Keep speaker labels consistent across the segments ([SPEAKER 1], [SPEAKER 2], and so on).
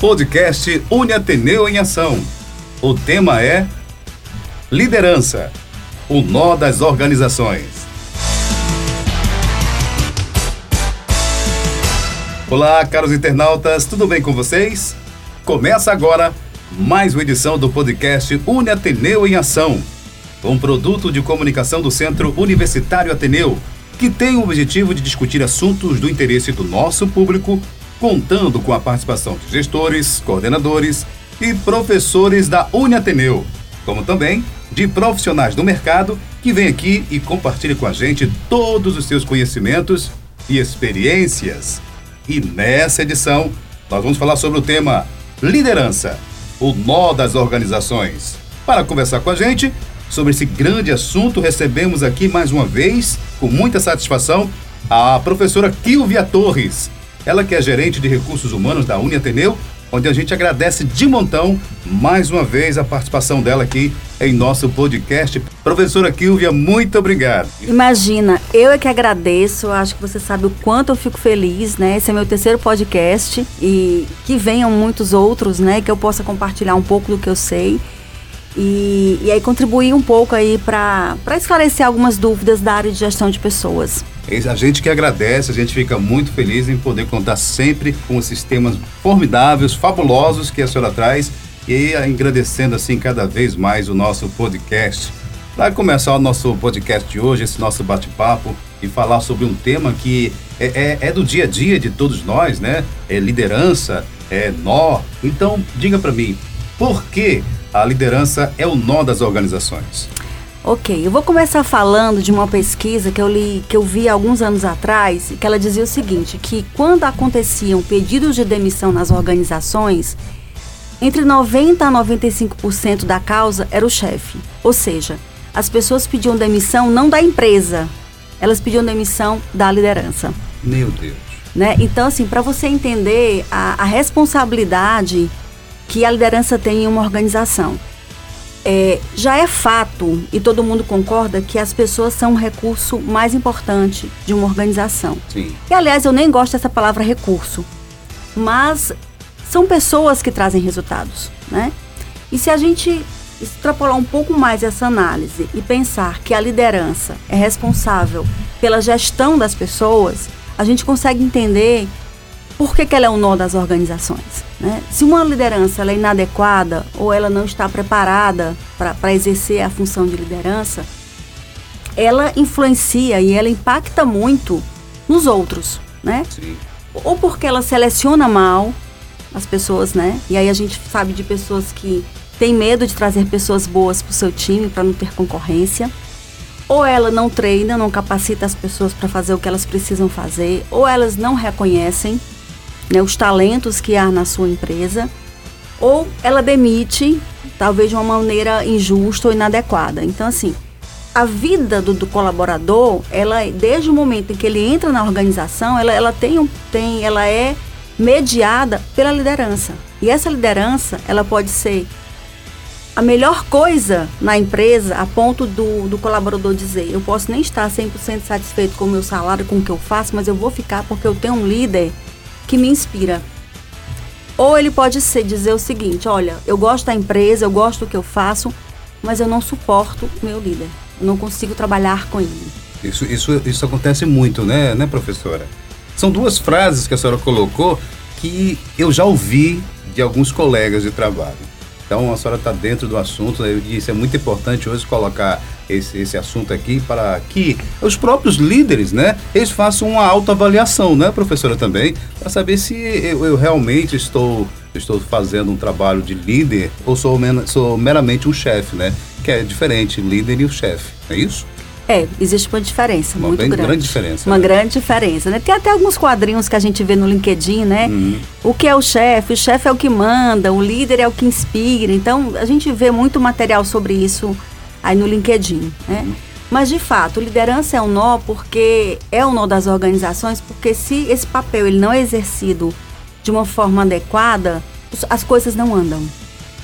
[SPEAKER 1] podcast Une Ateneu em Ação. O tema é Liderança, o nó das organizações. Olá, caros internautas, tudo bem com vocês? Começa agora mais uma edição do podcast Une Ateneu em Ação, um produto de comunicação do Centro Universitário Ateneu, que tem o objetivo de discutir assuntos do interesse do nosso público, contando com a participação de gestores, coordenadores e professores da Uniateneu, como também de profissionais do mercado que vêm aqui e compartilham com a gente todos os seus conhecimentos e experiências. E nessa edição, nós vamos falar sobre o tema Liderança, o nó das organizações. Para conversar com a gente, sobre esse grande assunto, recebemos aqui mais uma vez, com muita satisfação, a professora Kilvia Torres. Ela que é gerente de recursos humanos da Uniateneu, onde a gente agradece de montão mais uma vez a participação dela aqui em nosso podcast. Professora Kilvia, muito obrigado.
[SPEAKER 2] Imagina, eu é que agradeço, acho que você sabe o quanto eu fico feliz, né? Esse é meu terceiro podcast e que venham muitos outros, né? Que eu possa compartilhar um pouco do que eu sei. E, e aí contribuir um pouco aí para esclarecer algumas dúvidas da área de gestão de pessoas.
[SPEAKER 1] A gente que agradece, a gente fica muito feliz em poder contar sempre com esses temas formidáveis, fabulosos que a senhora traz e agradecendo assim cada vez mais o nosso podcast. Para começar o nosso podcast de hoje, esse nosso bate-papo e falar sobre um tema que é, é, é, do dia a dia de todos nós, né? É liderança, é nó. Então, diga para mim, por que a liderança é o nó das organizações.
[SPEAKER 2] Ok, eu vou começar falando de uma pesquisa que eu li, que eu vi alguns anos atrás, que ela dizia o seguinte, que quando aconteciam pedidos de demissão nas organizações, entre 90 a 95% da causa era o chefe. Ou seja, as pessoas pediam demissão não da empresa, elas pediam demissão da liderança.
[SPEAKER 1] Meu Deus.
[SPEAKER 2] Né? Então, assim, para você entender a, a responsabilidade que a liderança tem em uma organização. É, já é fato, e todo mundo concorda, que as pessoas são um recurso mais importante de uma organização.
[SPEAKER 1] Sim.
[SPEAKER 2] E, aliás, eu nem gosto dessa palavra recurso, mas são pessoas que trazem resultados, né? E se a gente extrapolar um pouco mais essa análise e pensar que a liderança é responsável pela gestão das pessoas, a gente consegue entender por que, que ela é o nó das organizações? Né? Se uma liderança é inadequada ou ela não está preparada para exercer a função de liderança, ela influencia e ela impacta muito nos outros, né?
[SPEAKER 1] Sim.
[SPEAKER 2] Ou porque ela seleciona mal as pessoas, né? E aí a gente sabe de pessoas que têm medo de trazer pessoas boas para o seu time para não ter concorrência. Ou ela não treina, não capacita as pessoas para fazer o que elas precisam fazer, ou elas não reconhecem né, os talentos que há na sua empresa, ou ela demite, talvez de uma maneira injusta ou inadequada. Então, assim, a vida do, do, colaborador, ela desde o momento em que ele entra na organização, ela, ela tem um, tem, ela é mediada pela liderança. E essa liderança, ela pode ser a melhor coisa na empresa a ponto do, do colaborador dizer, eu posso nem estar 100% satisfeito com o meu salário, com o que eu faço, mas eu vou ficar porque eu tenho um líder que me inspira. Ou ele pode ser dizer o seguinte: olha, eu gosto da empresa, eu gosto do que eu faço, mas eu não suporto o meu líder. Eu não consigo trabalhar com ele.
[SPEAKER 1] Isso, isso, isso acontece muito, né, né, professora? São duas frases que a senhora colocou que eu já ouvi de alguns colegas de trabalho. Então a senhora está dentro do assunto, né? e isso é muito importante hoje colocar esse, esse assunto aqui para que os próprios líderes, né, eles façam uma autoavaliação, né, professora, também, para saber se eu, eu, realmente estou, estou fazendo um trabalho de líder ou sou, sou meramente um chefe, né, que é diferente, líder e o chefe, é isso?
[SPEAKER 2] É, existe uma diferença
[SPEAKER 1] uma
[SPEAKER 2] muito
[SPEAKER 1] grande.
[SPEAKER 2] grande
[SPEAKER 1] diferença.
[SPEAKER 2] Uma
[SPEAKER 1] né?
[SPEAKER 2] grande diferença, né? Tem até alguns quadrinhos que a gente vê no LinkedIn, né?
[SPEAKER 1] Uhum.
[SPEAKER 2] O que é o chefe? O chefe é o que manda, o líder é o que inspira. Então, a gente vê muito material sobre isso aí no LinkedIn, né? Uhum. Mas, de fato, liderança é um nó porque é o um nó das organizações, porque se esse papel ele não é exercido de uma forma adequada, as coisas não andam.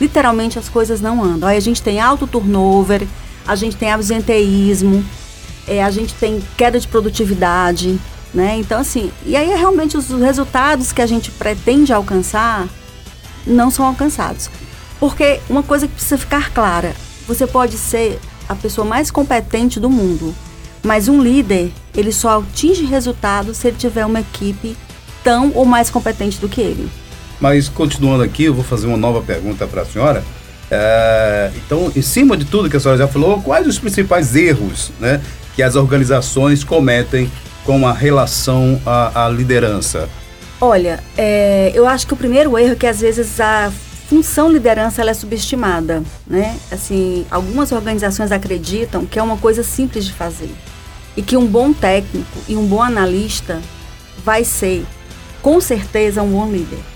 [SPEAKER 2] Literalmente, as coisas não andam. Aí a gente tem alto turnover, a gente tem absenteísmo, é, a gente tem queda de produtividade, né? Então, assim, e aí realmente os resultados que a gente pretende alcançar, não são alcançados. Porque uma coisa que precisa ficar clara, você pode ser a pessoa mais competente do mundo, mas um líder, ele só atinge resultados se ele tiver uma equipe tão ou mais competente do que ele.
[SPEAKER 1] Mas continuando aqui, eu vou fazer uma nova pergunta para a senhora. É, então, em cima de tudo que a senhora já falou, quais os principais erros né, que as organizações cometem com a relação à, à liderança?
[SPEAKER 2] Olha, é, eu acho que o primeiro erro é que às vezes a função liderança ela é subestimada, né? Assim, algumas organizações acreditam que é uma coisa simples de fazer e que um bom técnico e um bom analista vai ser, com certeza, um bom líder.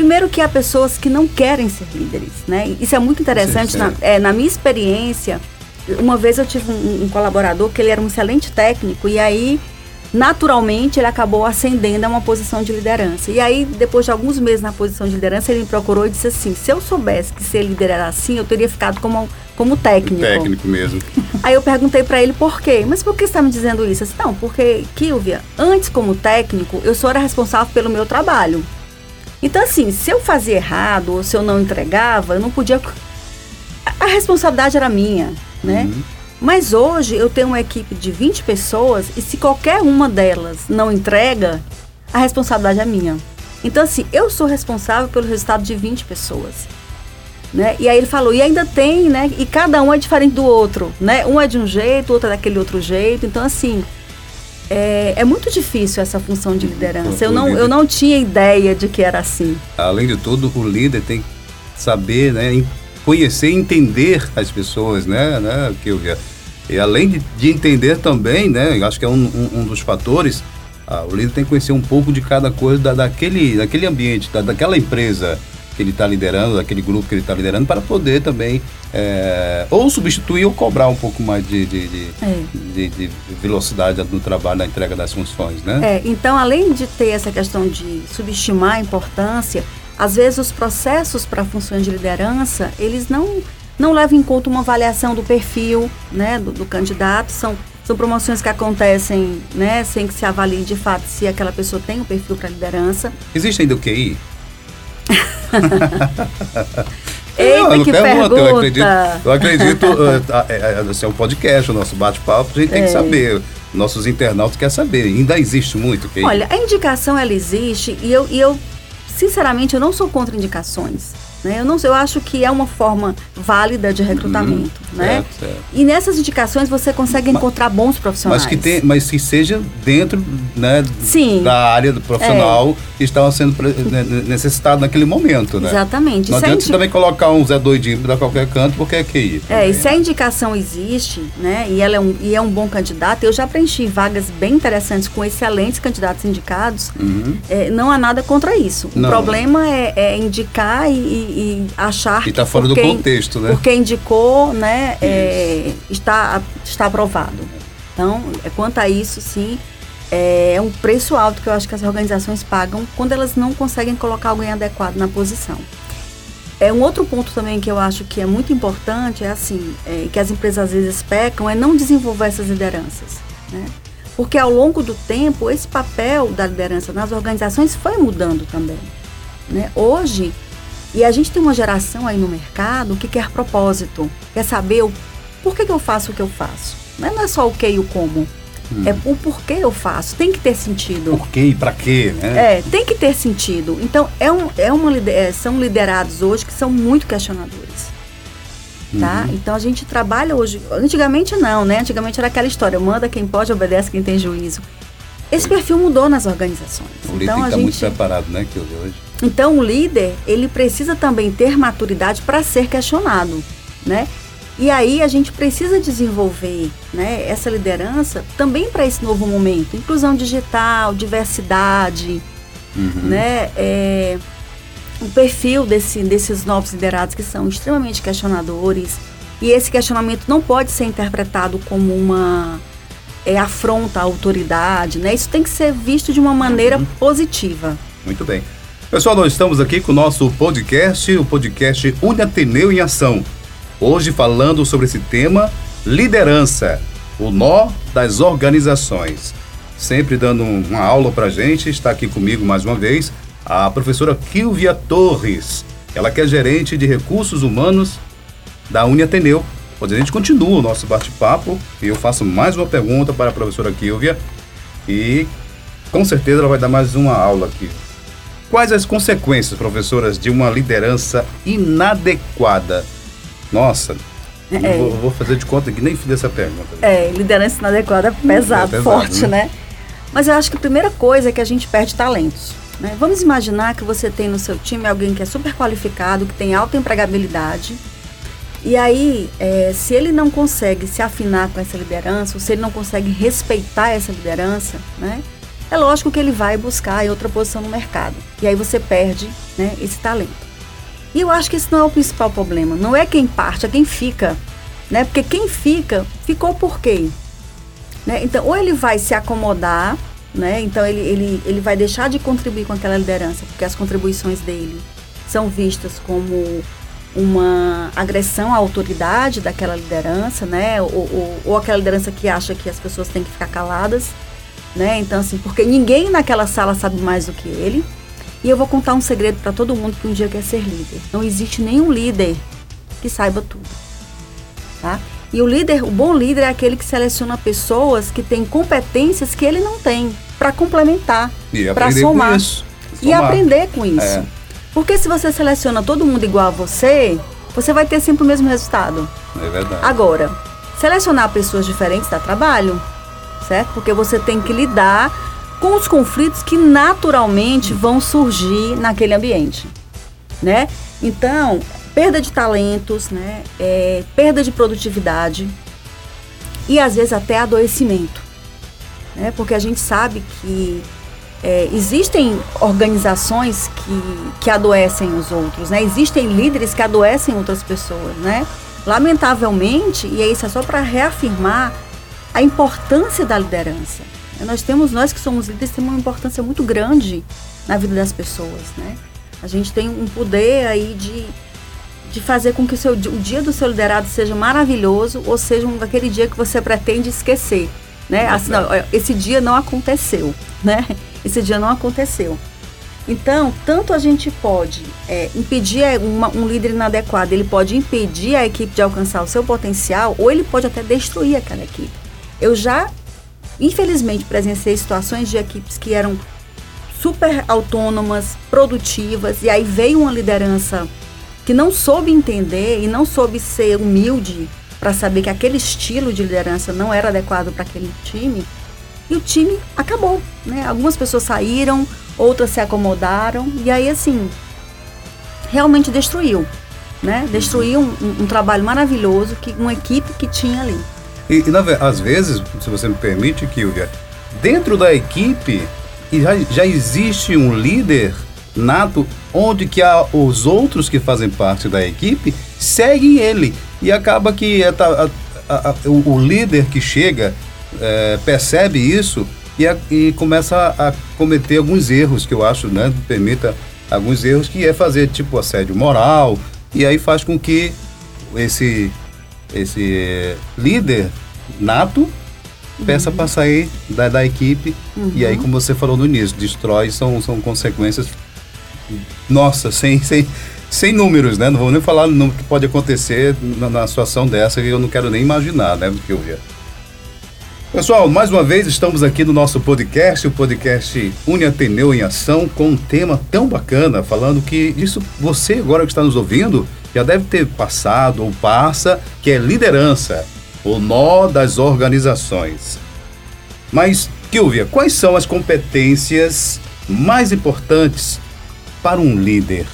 [SPEAKER 2] Primeiro que há pessoas que não querem ser líderes, né? Isso é muito interessante. Sim, na, é, na minha experiência, uma vez eu tive um, um colaborador que ele era um excelente técnico e aí naturalmente ele acabou ascendendo a uma posição de liderança. E aí, depois de alguns meses na posição de liderança, ele me procurou e disse assim: se eu soubesse que ser líder era assim, eu teria ficado como, como técnico.
[SPEAKER 1] Técnico mesmo.
[SPEAKER 2] Aí eu perguntei para ele por quê. Mas por que você está me dizendo isso? Eu disse, não, porque, Kilvia, antes como técnico, eu só era responsável pelo meu trabalho. Então, assim, se eu fazia errado ou se eu não entregava, eu não podia. A responsabilidade era minha, né? Uhum. Mas hoje eu tenho uma equipe de 20 pessoas e se qualquer uma delas não entrega, a responsabilidade é minha. Então, assim, eu sou responsável pelo resultado de 20 pessoas. Né? E aí ele falou, e ainda tem, né? E cada um é diferente do outro, né? Um é de um jeito, outro é daquele outro jeito. Então, assim, é, é muito difícil essa função de liderança. Eu não, eu não tinha ideia de que era assim.
[SPEAKER 1] Além de tudo, o líder tem que saber, né? Conhecer e entender as pessoas, né? né que eu, e além de, de entender também, né? Eu acho que é um, um, um dos fatores. Ah, o líder tem que conhecer um pouco de cada coisa da, daquele, daquele ambiente, da, daquela empresa que ele está liderando, daquele grupo que ele está liderando, para poder também é, ou substituir ou cobrar um pouco mais de, de, de, é. de, de velocidade no trabalho, na entrega das funções, né?
[SPEAKER 2] É, então, além de ter essa questão de subestimar a importância, às vezes os processos para funções de liderança, eles não, não levam em conta uma avaliação do perfil né, do, do candidato, são são promoções que acontecem, né, sem que se avalie de fato se aquela pessoa tem o um perfil para liderança.
[SPEAKER 1] Existe ainda o QI?
[SPEAKER 2] Eita, não, que pergunta.
[SPEAKER 1] Eu acredito, eu acredito assim, é um podcast, o nosso bate-papo, a gente tem que é. saber. Nossos internautas querem saber. Ainda existe muito QI?
[SPEAKER 2] Olha, a indicação ela existe e eu, e eu sinceramente, eu não sou contra indicações. Né? Eu, não, eu acho que é uma forma válida de recrutamento. Uhum, né? Certo, certo. E nessas indicações você consegue encontrar mas, bons profissionais.
[SPEAKER 1] Mas que, tem, mas que seja dentro né, Sim, da área do profissional é. que estava sendo né, necessitado naquele momento. Né?
[SPEAKER 2] Exatamente.
[SPEAKER 1] Não se adianta indi... também colocar um Zé Doidinho para qualquer canto, porque é QI.
[SPEAKER 2] É, e se a indicação existe, né, e, ela é um, e é um bom candidato, eu já preenchi vagas bem interessantes com excelentes candidatos indicados, uhum. é, não há nada contra isso. Não. O problema é, é indicar e e, achar
[SPEAKER 1] que está fora do quem, contexto, né?
[SPEAKER 2] Porque indicou, né, é, está, está aprovado. Então, é, quanto a isso, sim, é, é um preço alto que eu acho que as organizações pagam quando elas não conseguem colocar alguém adequado na posição. É um outro ponto também que eu acho que é muito importante é assim, é, que as empresas às vezes pecam é não desenvolver essas lideranças, né? Porque ao longo do tempo esse papel da liderança nas organizações foi mudando também, né? Hoje e a gente tem uma geração aí no mercado que quer propósito, quer saber o por que, que eu faço o que eu faço. Não é só o que e o como. Hum. É o porquê eu faço. Tem que ter sentido.
[SPEAKER 1] Por quê e para quê, né?
[SPEAKER 2] É, tem que ter sentido. Então, é um, é uma, é, são liderados hoje que são muito questionadores. Tá? Uhum. Então a gente trabalha hoje. Antigamente não, né? Antigamente era aquela história: manda quem pode, obedece quem tem juízo. Esse perfil mudou nas organizações.
[SPEAKER 1] O líder então, que estar gente... muito preparado, né, que hoje.
[SPEAKER 2] Então o líder, ele precisa também ter maturidade para ser questionado, né? E aí a gente precisa desenvolver né, essa liderança também para esse novo momento. Inclusão digital, diversidade, uhum. né? É, o perfil desse, desses novos liderados que são extremamente questionadores. E esse questionamento não pode ser interpretado como uma é, afronta à autoridade, né? Isso tem que ser visto de uma maneira uhum. positiva.
[SPEAKER 1] Muito bem. Pessoal, nós estamos aqui com o nosso podcast, o podcast Uniateneu em Ação. Hoje falando sobre esse tema, liderança, o nó das organizações. Sempre dando uma aula para gente, está aqui comigo mais uma vez a professora Kilvia Torres. Ela que é gerente de recursos humanos da Uniateneu. Pois a gente continua o nosso bate-papo e eu faço mais uma pergunta para a professora Kilvia e com certeza ela vai dar mais uma aula aqui. Quais as consequências, professoras, de uma liderança inadequada? Nossa, é. Vou, vou, fazer de conta que nem fiz essa pergunta.
[SPEAKER 2] É, liderança inadequada é pesado, é pesado forte, né? né? Mas eu acho que a primeira coisa é que a gente perde talentos. Né? Vamos imaginar que você tem no seu time alguém que é super qualificado, que tem alta empregabilidade. E aí, é, se ele não consegue se afinar com essa liderança, ou se ele não consegue respeitar essa liderança, né? É lógico que ele vai buscar outra posição no mercado. E aí você perde né, esse talento. E eu acho que esse não é o principal problema. Não é quem parte, é quem fica. Né? Porque quem fica, ficou por quê? Né? Então, ou ele vai se acomodar, né? então ele, ele, ele vai deixar de contribuir com aquela liderança, porque as contribuições dele são vistas como uma agressão à autoridade daquela liderança, né? Ou, ou, ou, aquela liderança que acha que as pessoas têm que ficar caladas, né? Então, assim, porque ninguém naquela sala sabe mais do que ele. E eu vou contar um segredo para todo mundo que um dia quer ser líder. Não existe nenhum líder que saiba tudo, tá? E o líder, o bom líder é aquele que seleciona pessoas que têm competências que ele não tem para complementar, para somar. E aprender com isso. É. Porque se você seleciona todo mundo igual a você, você vai ter sempre o mesmo resultado.
[SPEAKER 1] É verdade.
[SPEAKER 2] Agora, selecionar pessoas diferentes dá trabalho, certo? Porque você tem que lidar com os conflitos que naturalmente vão surgir naquele ambiente, né? Então, perda de talentos, né? É, perda de produtividade e às vezes até adoecimento, né? Porque a gente sabe que é, existem organizações que, que adoecem os outros, né? Existem líderes que adoecem outras pessoas, né? Lamentavelmente, e isso é só para reafirmar a importância da liderança. Nós temos, nós que somos líderes, temos uma importância muito grande na vida das pessoas, né? A gente tem um poder aí de, de fazer com que o, seu, o dia do seu liderado seja maravilhoso ou seja um, aquele dia que você pretende esquecer, né? Assim, não, esse dia não aconteceu, né? Esse dia não aconteceu. Então, tanto a gente pode é, impedir é, uma, um líder inadequado, ele pode impedir a equipe de alcançar o seu potencial, ou ele pode até destruir aquela equipe. Eu já, infelizmente, presenciei situações de equipes que eram super autônomas, produtivas, e aí veio uma liderança que não soube entender e não soube ser humilde para saber que aquele estilo de liderança não era adequado para aquele time e o time acabou, né? Algumas pessoas saíram, outras se acomodaram e aí assim realmente destruiu, né? Destruiu um, um, trabalho maravilhoso que uma equipe que tinha ali.
[SPEAKER 1] E, e na, às vezes, se você me permite, Kilvia, dentro da equipe já, já existe um líder nato onde que há os outros que fazem parte da equipe seguem ele. E acaba que é, a, a, a, o, o líder que chega é, percebe isso e, e começa a, cometer alguns erros que eu acho, né, permita alguns erros que é fazer tipo assédio moral e aí faz com que esse esse líder nato peça uhum. para sair da, da equipe uhum. e aí como você falou no início destrói são, são consequências nossa sem, sem, sem números né não vou nem falar no que pode acontecer na, na situação dessa que eu não quero nem imaginar né do que eu vi Pessoal, mais uma vez estamos aqui no nosso podcast, o podcast Uniateneu em Ação, com um tema tão bacana, falando que isso você agora que está nos ouvindo já deve ter passado ou passa, que é liderança, o nó das organizações. Mas, Kilvia, quais são as competências mais importantes para um líder?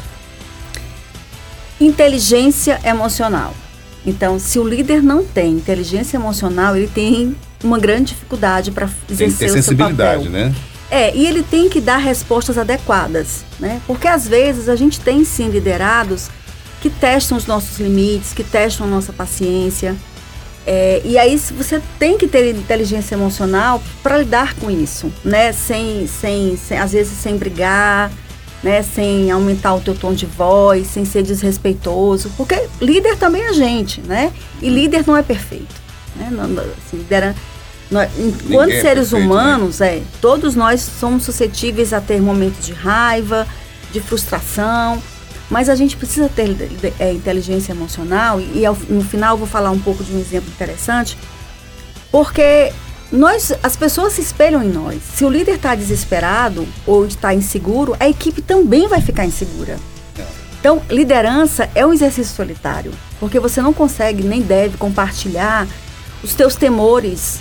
[SPEAKER 2] Inteligência emocional. Então, se o líder não tem inteligência emocional, ele tem uma grande dificuldade para exercer
[SPEAKER 1] tem o seu papel. né?
[SPEAKER 2] É, e ele tem que dar respostas adequadas, né? Porque às vezes a gente tem sim liderados que testam os nossos limites, que testam a nossa paciência. É, e aí você tem que ter inteligência emocional para lidar com isso, né? Sem, sem, sem, às vezes sem brigar, né? Sem aumentar o teu tom de voz, sem ser desrespeitoso, porque líder também é gente, né? E líder não é perfeito, né? Não, assim, lidera, nós, enquanto é seres perfeito, né? humanos, né? é, todos nós somos suscetíveis a ter momentos de raiva, de frustração, Mas a gente precisa ter é, inteligência emocional e, e ao, no final vou falar um pouco de um exemplo interessante, porque nós, as pessoas se espelham em nós. Se o líder está desesperado ou está inseguro, a equipe também vai ficar insegura. Então, liderança é um exercício solitário, porque você não consegue nem deve compartilhar os teus temores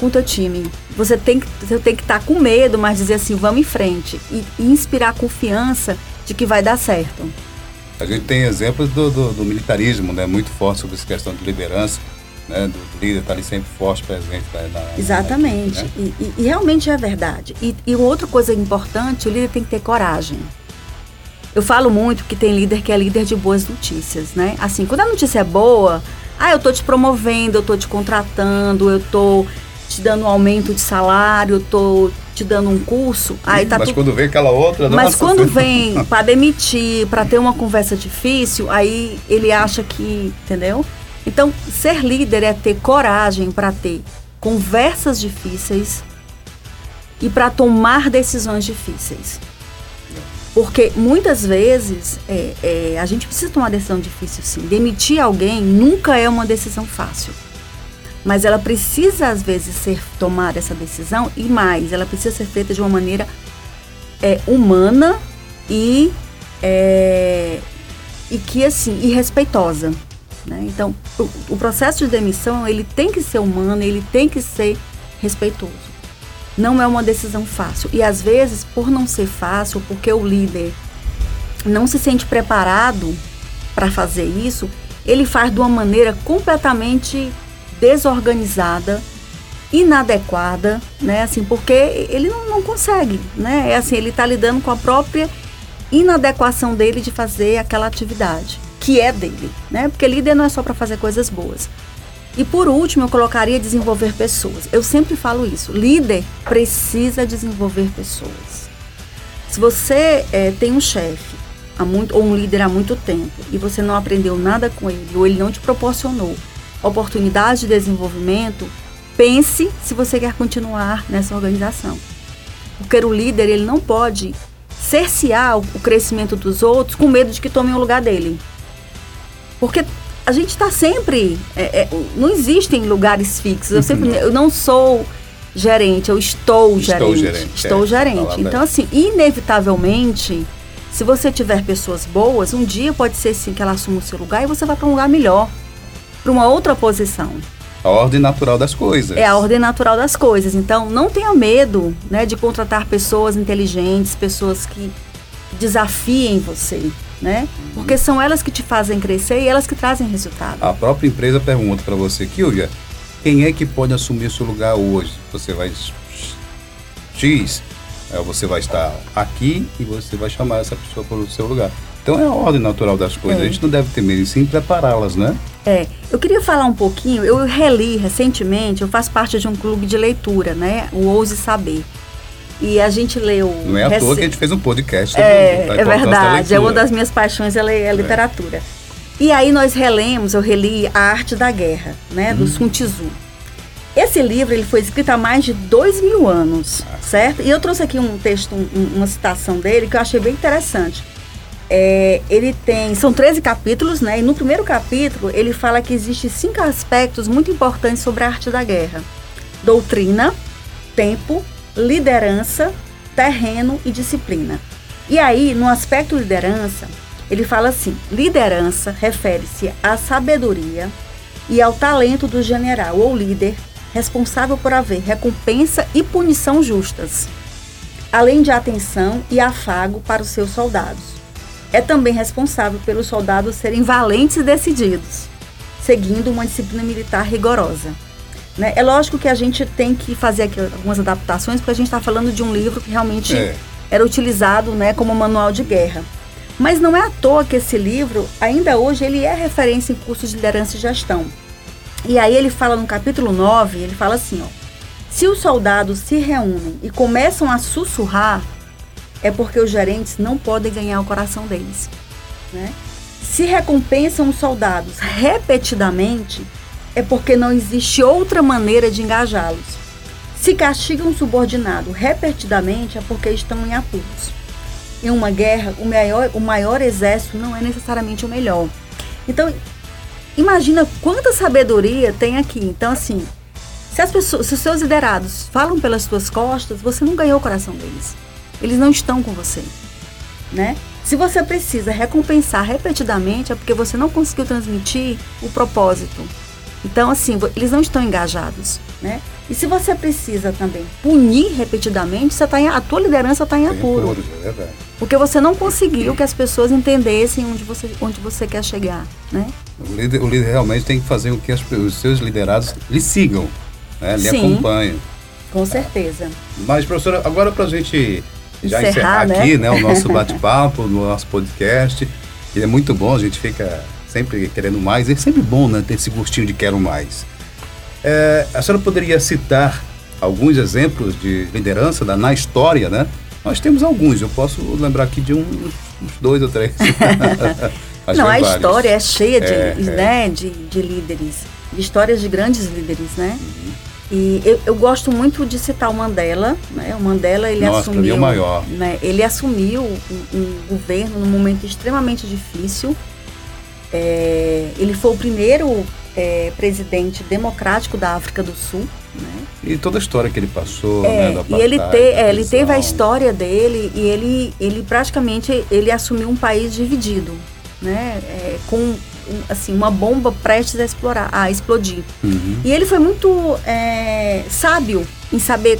[SPEAKER 2] com o teu time. Você tem, você tem que estar tá com medo, mas dizer assim, vamos em frente e, e, inspirar confiança de que vai dar certo.
[SPEAKER 1] A gente tem exemplos do, do, do militarismo, né, muito forte sobre essa questão de liderança né, do líder estar tá ali sempre forte, presente na, na
[SPEAKER 2] Exatamente.
[SPEAKER 1] Na
[SPEAKER 2] equipe, né? e, e, realmente é verdade. E, e outra coisa importante, o líder tem que ter coragem. Eu falo muito que tem líder que é líder de boas notícias, né? Assim, quando a notícia é boa, ah, eu tô te promovendo, eu tô te contratando, eu tô te dando um aumento de salário, eu tô te dando um curso, aí tá
[SPEAKER 1] Mas
[SPEAKER 2] tu...
[SPEAKER 1] quando vem aquela outra,
[SPEAKER 2] Mas nossa, quando vem para demitir, para ter uma conversa difícil, aí ele acha que, entendeu? Então, ser líder é ter coragem para ter conversas difíceis e para tomar decisões difíceis. Porque muitas vezes é, é, a gente precisa tomar decisão difícil, sim. Demitir alguém nunca é uma decisão fácil. Mas ela precisa, às vezes, ser tomada essa decisão e mais, ela precisa ser feita de uma maneira é, humana e, é, e que assim, e respeitosa. Né? Então, o, o, processo de demissão ele tem que ser humano, ele tem que ser respeitoso. Não é uma decisão fácil. E às vezes, por não ser fácil, porque o líder não se sente preparado para fazer isso, ele faz de uma maneira completamente desorganizada, inadequada, né? Assim, porque ele não, não consegue, né? É assim, ele está lidando com a própria inadequação dele de fazer aquela atividade que é dele, né? Porque líder não é só para fazer coisas boas. E por último, eu colocaria desenvolver pessoas. Eu sempre falo isso. Líder precisa desenvolver pessoas. Se você é, tem um chefe ou um líder há muito tempo e você não aprendeu nada com ele ou ele não te proporcionou oportunidade de desenvolvimento, pense se você quer continuar nessa organização. Porque o líder ele não pode cercear o crescimento dos outros com medo de que tomem o lugar dele. Porque a gente está sempre. É, é, não existem lugares fixos. Eu, sempre, eu não sou gerente, eu estou, estou gerente. gerente. Estou é, gerente. Então, assim, inevitavelmente, se você tiver pessoas boas, um dia pode ser sim que ela assuma o seu lugar e você vai para um lugar melhor, para uma outra posição.
[SPEAKER 1] A ordem natural das coisas.
[SPEAKER 2] É a ordem natural das coisas. Então, não tenha medo né, de contratar pessoas inteligentes, pessoas que desafiem você né? Porque são elas que te fazem crescer e elas que trazem resultado.
[SPEAKER 1] A própria empresa pergunta para você, Kilvia, quem é que pode assumir seu lugar hoje? Você vai X, você vai estar aqui e você vai chamar essa pessoa para o seu lugar. Então é a ordem natural das coisas. É. A gente não deve ter medo, sim prepará-las, né?
[SPEAKER 2] É. Eu queria falar um pouquinho. Eu reli recentemente. Eu faço parte de um clube de leitura, né? O Ouse Saber. E a gente leu.
[SPEAKER 1] Não é à toa que a gente fez um podcast.
[SPEAKER 2] É, é verdade. É uma das minhas paixões, é a literatura. É. E aí nós relemos, eu reli A Arte da Guerra, né, hum. do Sun Tzu. Esse livro ele foi escrito há mais de dois mil anos, ah. certo? E eu trouxe aqui um texto, um, uma citação dele que eu achei bem interessante. É, ele tem, são 13 capítulos, né? E no primeiro capítulo ele fala que existem cinco aspectos muito importantes sobre a arte da guerra: doutrina, tempo, liderança, terreno e disciplina. E aí, no aspecto liderança, ele fala assim: liderança refere-se à sabedoria e ao talento do general ou líder responsável por haver recompensa e punição justas, além de atenção e afago para os seus soldados. É também responsável pelos soldados serem valentes e decididos, seguindo uma disciplina militar rigorosa. Né? É lógico que a gente tem que fazer aqui algumas adaptações, porque a gente está falando de um livro que realmente é. era utilizado né, como manual de guerra. Mas não é à toa que esse livro, ainda hoje, ele é referência em cursos de liderança e gestão. E aí ele fala no capítulo 9, ele fala assim, ó, se os soldados se reúnem e começam a sussurrar, é porque os gerentes não podem ganhar o coração deles. Né? Se recompensam os soldados repetidamente, é porque não existe outra maneira de engajá-los. Se castigam um subordinado repetidamente é porque estão em apuros. em uma guerra, o maior, o maior exército não é necessariamente o melhor. Então, imagina quanta sabedoria tem aqui. Então, assim, se as pessoas, se os seus liderados falam pelas suas costas, você não ganhou o coração deles. Eles não estão com você, né? Se você precisa recompensar repetidamente, é porque você não conseguiu transmitir o propósito. Então, assim, eles não estão engajados, né? E se você precisa também punir repetidamente, você tá em, a tua liderança está em apuro. é verdade. Porque você não conseguiu que as pessoas entendessem onde você, onde você quer chegar, né?
[SPEAKER 1] O líder, o líder realmente tem que fazer com que as, os seus liderados lhe sigam, né? lhe Sim, acompanhem.
[SPEAKER 2] Com certeza.
[SPEAKER 1] Mas, professora, agora para a gente já encerrar, encerrar né? aqui né, o nosso bate-papo, no nosso podcast, ele é muito bom, a gente fica sempre querendo mais, é sempre bom né, ter esse gostinho de quero mais. É, a senhora poderia citar alguns exemplos de liderança da, na história, né? Nós temos alguns, eu posso lembrar aqui de uns, uns dois ou três.
[SPEAKER 2] Não, a vários. história é cheia de, é, né, é. De, de líderes, de histórias de grandes líderes, né? Uhum. E eu, eu, gosto muito de citar o Mandela, né? O Mandela ele
[SPEAKER 1] Nossa,
[SPEAKER 2] assumiu,
[SPEAKER 1] é o maior.
[SPEAKER 2] Né? Ele assumiu um, um, governo num momento extremamente difícil. É, ele foi o primeiro é, presidente democrático da África do Sul. Né?
[SPEAKER 1] E toda a história que ele passou, é, né,
[SPEAKER 2] e ele, te, é, ele teve a história dele e ele, ele praticamente ele assumiu um país dividido, né? É, com assim uma bomba prestes a explorar, a explodir. Uhum. E ele foi muito é, sábio em saber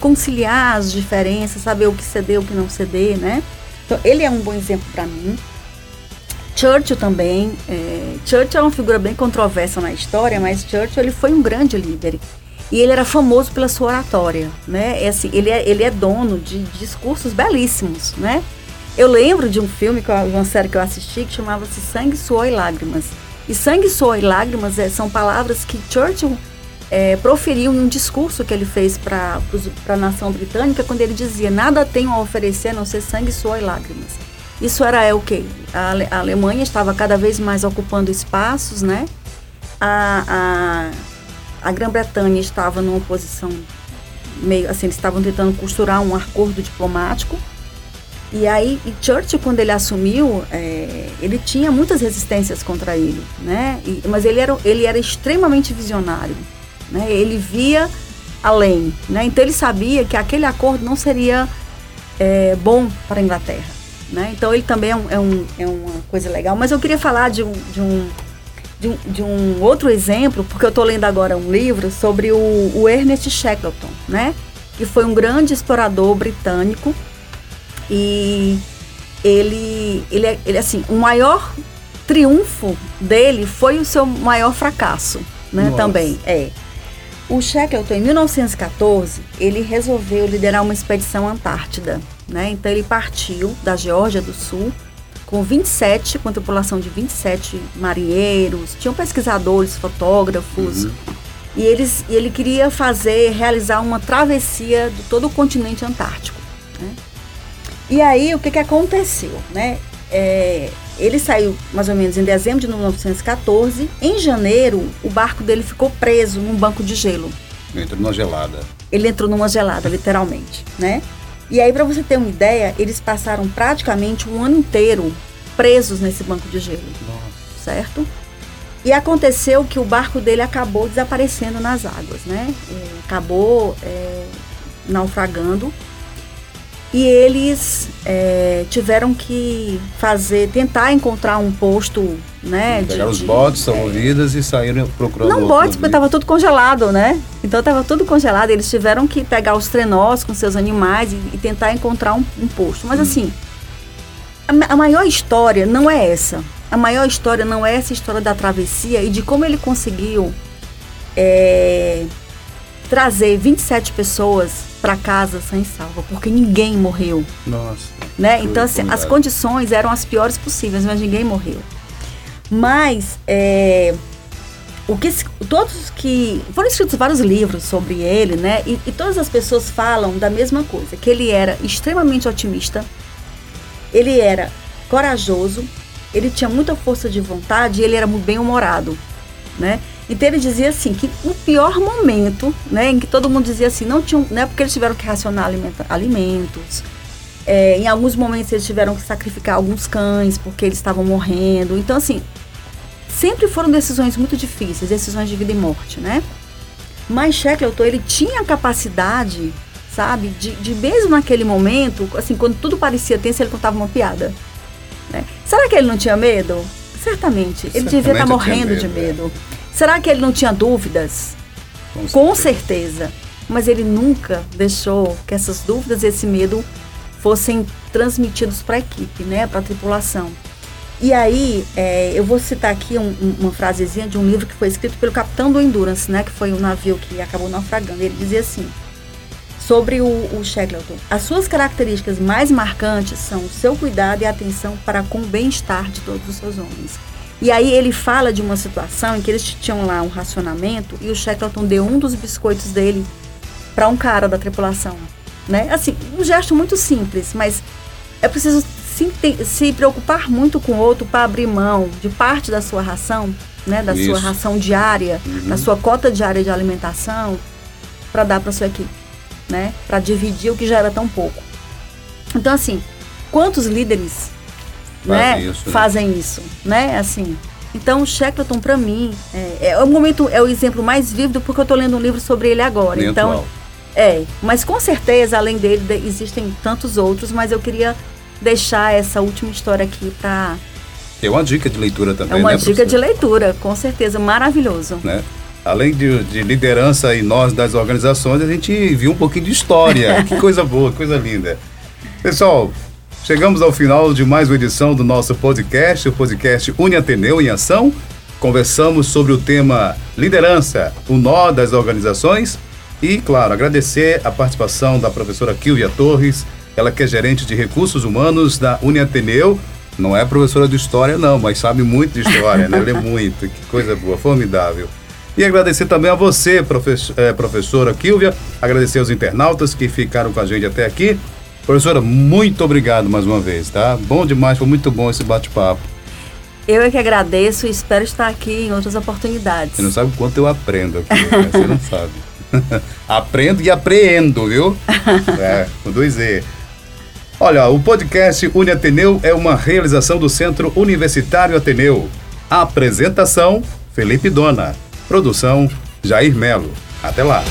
[SPEAKER 2] conciliar as diferenças, saber o que ceder, o que não ceder, né? Então ele é um bom exemplo para mim. Churchill também. É, Churchill é uma figura bem controversa na história, mas Churchill ele foi um grande líder. E ele era famoso pela sua oratória, né? É assim, ele, é, ele é dono de discursos belíssimos, né? Eu lembro de um filme, uma série que eu assisti, que chamava-se Sangue, Suor e Lágrimas. E sangue, suor e lágrimas é, são palavras que Churchill é, proferiu em um discurso que ele fez para a nação britânica, quando ele dizia: Nada tenho a oferecer a não ser sangue, suor e lágrimas. Isso era é, o quê? A, a, Alemanha estava cada vez mais ocupando espaços, né? A, a, a Grã-Bretanha estava numa posição meio assim, eles estavam tentando costurar um acordo diplomático. E aí, e Churchill, quando ele assumiu, é, ele tinha muitas resistências contra ele, né? E, mas ele era, ele era extremamente visionário, né? Ele via além, né? Então ele sabia que aquele acordo não seria é, bom para a Inglaterra. Né? Então ele também é, um, é, um, é, uma coisa legal. Mas eu queria falar de um, de um, de um, de um outro exemplo, porque eu estou lendo agora um livro sobre o, o, Ernest Shackleton, né? que foi um grande explorador britânico. E ele, ele, é, ele assim, o maior triunfo dele foi o seu maior fracasso, né? Também é. O Shackleton, em 1914, ele resolveu liderar uma expedição Antártida. Né? Então ele partiu da Geórgia do Sul com 27, com a tripulação de 27 marinheiros, tinham pesquisadores, fotógrafos, uhum. e, eles, e ele queria fazer, realizar uma travessia de todo o continente antártico. Né? E aí o que, que aconteceu? Né? É, ele saiu mais ou menos em dezembro de 1914. Em janeiro, o barco dele ficou preso num banco de gelo.
[SPEAKER 1] Entrou numa gelada.
[SPEAKER 2] Ele entrou numa gelada, literalmente, né? E aí, para você ter uma ideia, eles passaram praticamente um ano inteiro presos nesse banco de gelo. Nossa. Certo? E aconteceu que o barco dele acabou desaparecendo nas águas, né? Acabou é, naufragando e eles é, tiveram que fazer, tentar encontrar um posto, né?
[SPEAKER 1] Pegaram os botes salva-vidas é, e saíram procurando.
[SPEAKER 2] Não botes, porque estava tudo congelado, né? Então estava tudo congelado. Eles tiveram que pegar os trenós com seus animais e, e tentar encontrar um, um posto. Mas hum. assim, a, a maior história não é essa. A maior história não é essa história da travessia e de como ele conseguiu é, trazer 27 pessoas para casa sem salva, porque ninguém morreu.
[SPEAKER 1] Nossa.
[SPEAKER 2] Né? Então, assim, as condições eram as piores possíveis, mas ninguém morreu. Mas, é, o que todos que foram escritos vários livros sobre ele, né? E, e, todas as pessoas falam da mesma coisa, que ele era extremamente otimista, ele era corajoso, ele tinha muita força de vontade e ele era muito bem humorado, né? Então ele dizia assim que o pior momento, né, em que todo mundo dizia assim, não tinha, né, porque eles tiveram que racionar alimentos, É, em alguns momentos eles tiveram que sacrificar alguns cães porque eles estavam morrendo. Então, assim, sempre foram decisões muito difíceis, decisões de vida e morte, né? Mas Shackleton, ele tinha a capacidade, sabe, de, de mesmo naquele momento, assim, quando tudo parecia tenso, ele contava uma piada. Né? Será que ele não tinha medo? Certamente. Ele Certamente devia estar morrendo medo, de medo. É. Será que ele não tinha dúvidas? Com, Com certeza. Mas ele nunca deixou que essas dúvidas e esse medo fossem transmitidos para a equipe, né, para a tripulação. E aí, é, eu vou citar aqui um, um, uma frasezinha de um livro que foi escrito pelo capitão do Endurance, né, que foi um navio que acabou naufragando. Ele dizia assim, sobre o, o Shackleton, as suas características mais marcantes são o seu cuidado e atenção para com o bem-estar de todos os seus homens. E aí ele fala de uma situação em que eles tinham lá um racionamento e o Shackleton deu um dos biscoitos dele para um cara da tripulação, né? Assim, um gesto muito simples, mas é preciso se, se preocupar muito com o outro para abrir mão de parte da sua ração, né? Da Isso. sua ração diária, uhum. da sua cota diária de alimentação para dar para sua equipe, né? Para dividir o que já era tão pouco. Então assim, quantos líderes né, isso, né? fazem isso, né? Assim. Então, o Shackleton, para mim, é, é, o momento, é o exemplo mais vívido porque eu estou lendo um livro sobre ele agora. Nem então, atual. é. Mas com certeza, além dele, existem tantos outros, mas eu queria deixar essa última história aqui para.
[SPEAKER 1] É uma dica de leitura também,
[SPEAKER 2] É uma
[SPEAKER 1] né,
[SPEAKER 2] dica de leitura, com certeza, maravilhoso.
[SPEAKER 1] Né? Além de, de, liderança e nós das organizações, a gente viu um pouquinho de história. que coisa boa, coisa linda. Pessoal, Chegamos ao final de mais uma edição do nosso podcast, o podcast Uni Ateneu em Ação. Conversamos sobre o tema liderança, o nó das organizações e, claro, agradecer a participação da professora Kilvia Torres, ela que é gerente de recursos humanos da Uni Ateneu. Não é professora de história, não, mas sabe muito de história, né? Lê muito, que coisa boa, formidável. E agradecer também a você, é, professora Kilvia, agradecer aos internautas que ficaram com a gente até aqui. Professora, muito obrigado mais uma vez, tá? Bom demais, foi muito bom esse bate-papo.
[SPEAKER 2] Eu é que agradeço e espero estar aqui em outras oportunidades.
[SPEAKER 1] Você não sabe o quanto eu aprendo aqui, né? você não sabe. Aprendo e apreendo, viu? É, com dois E. Olha, o podcast Uni Ateneu é uma realização do Centro Universitário Ateneu. apresentação, Felipe Dona. Produção, Jair Melo. Até lá.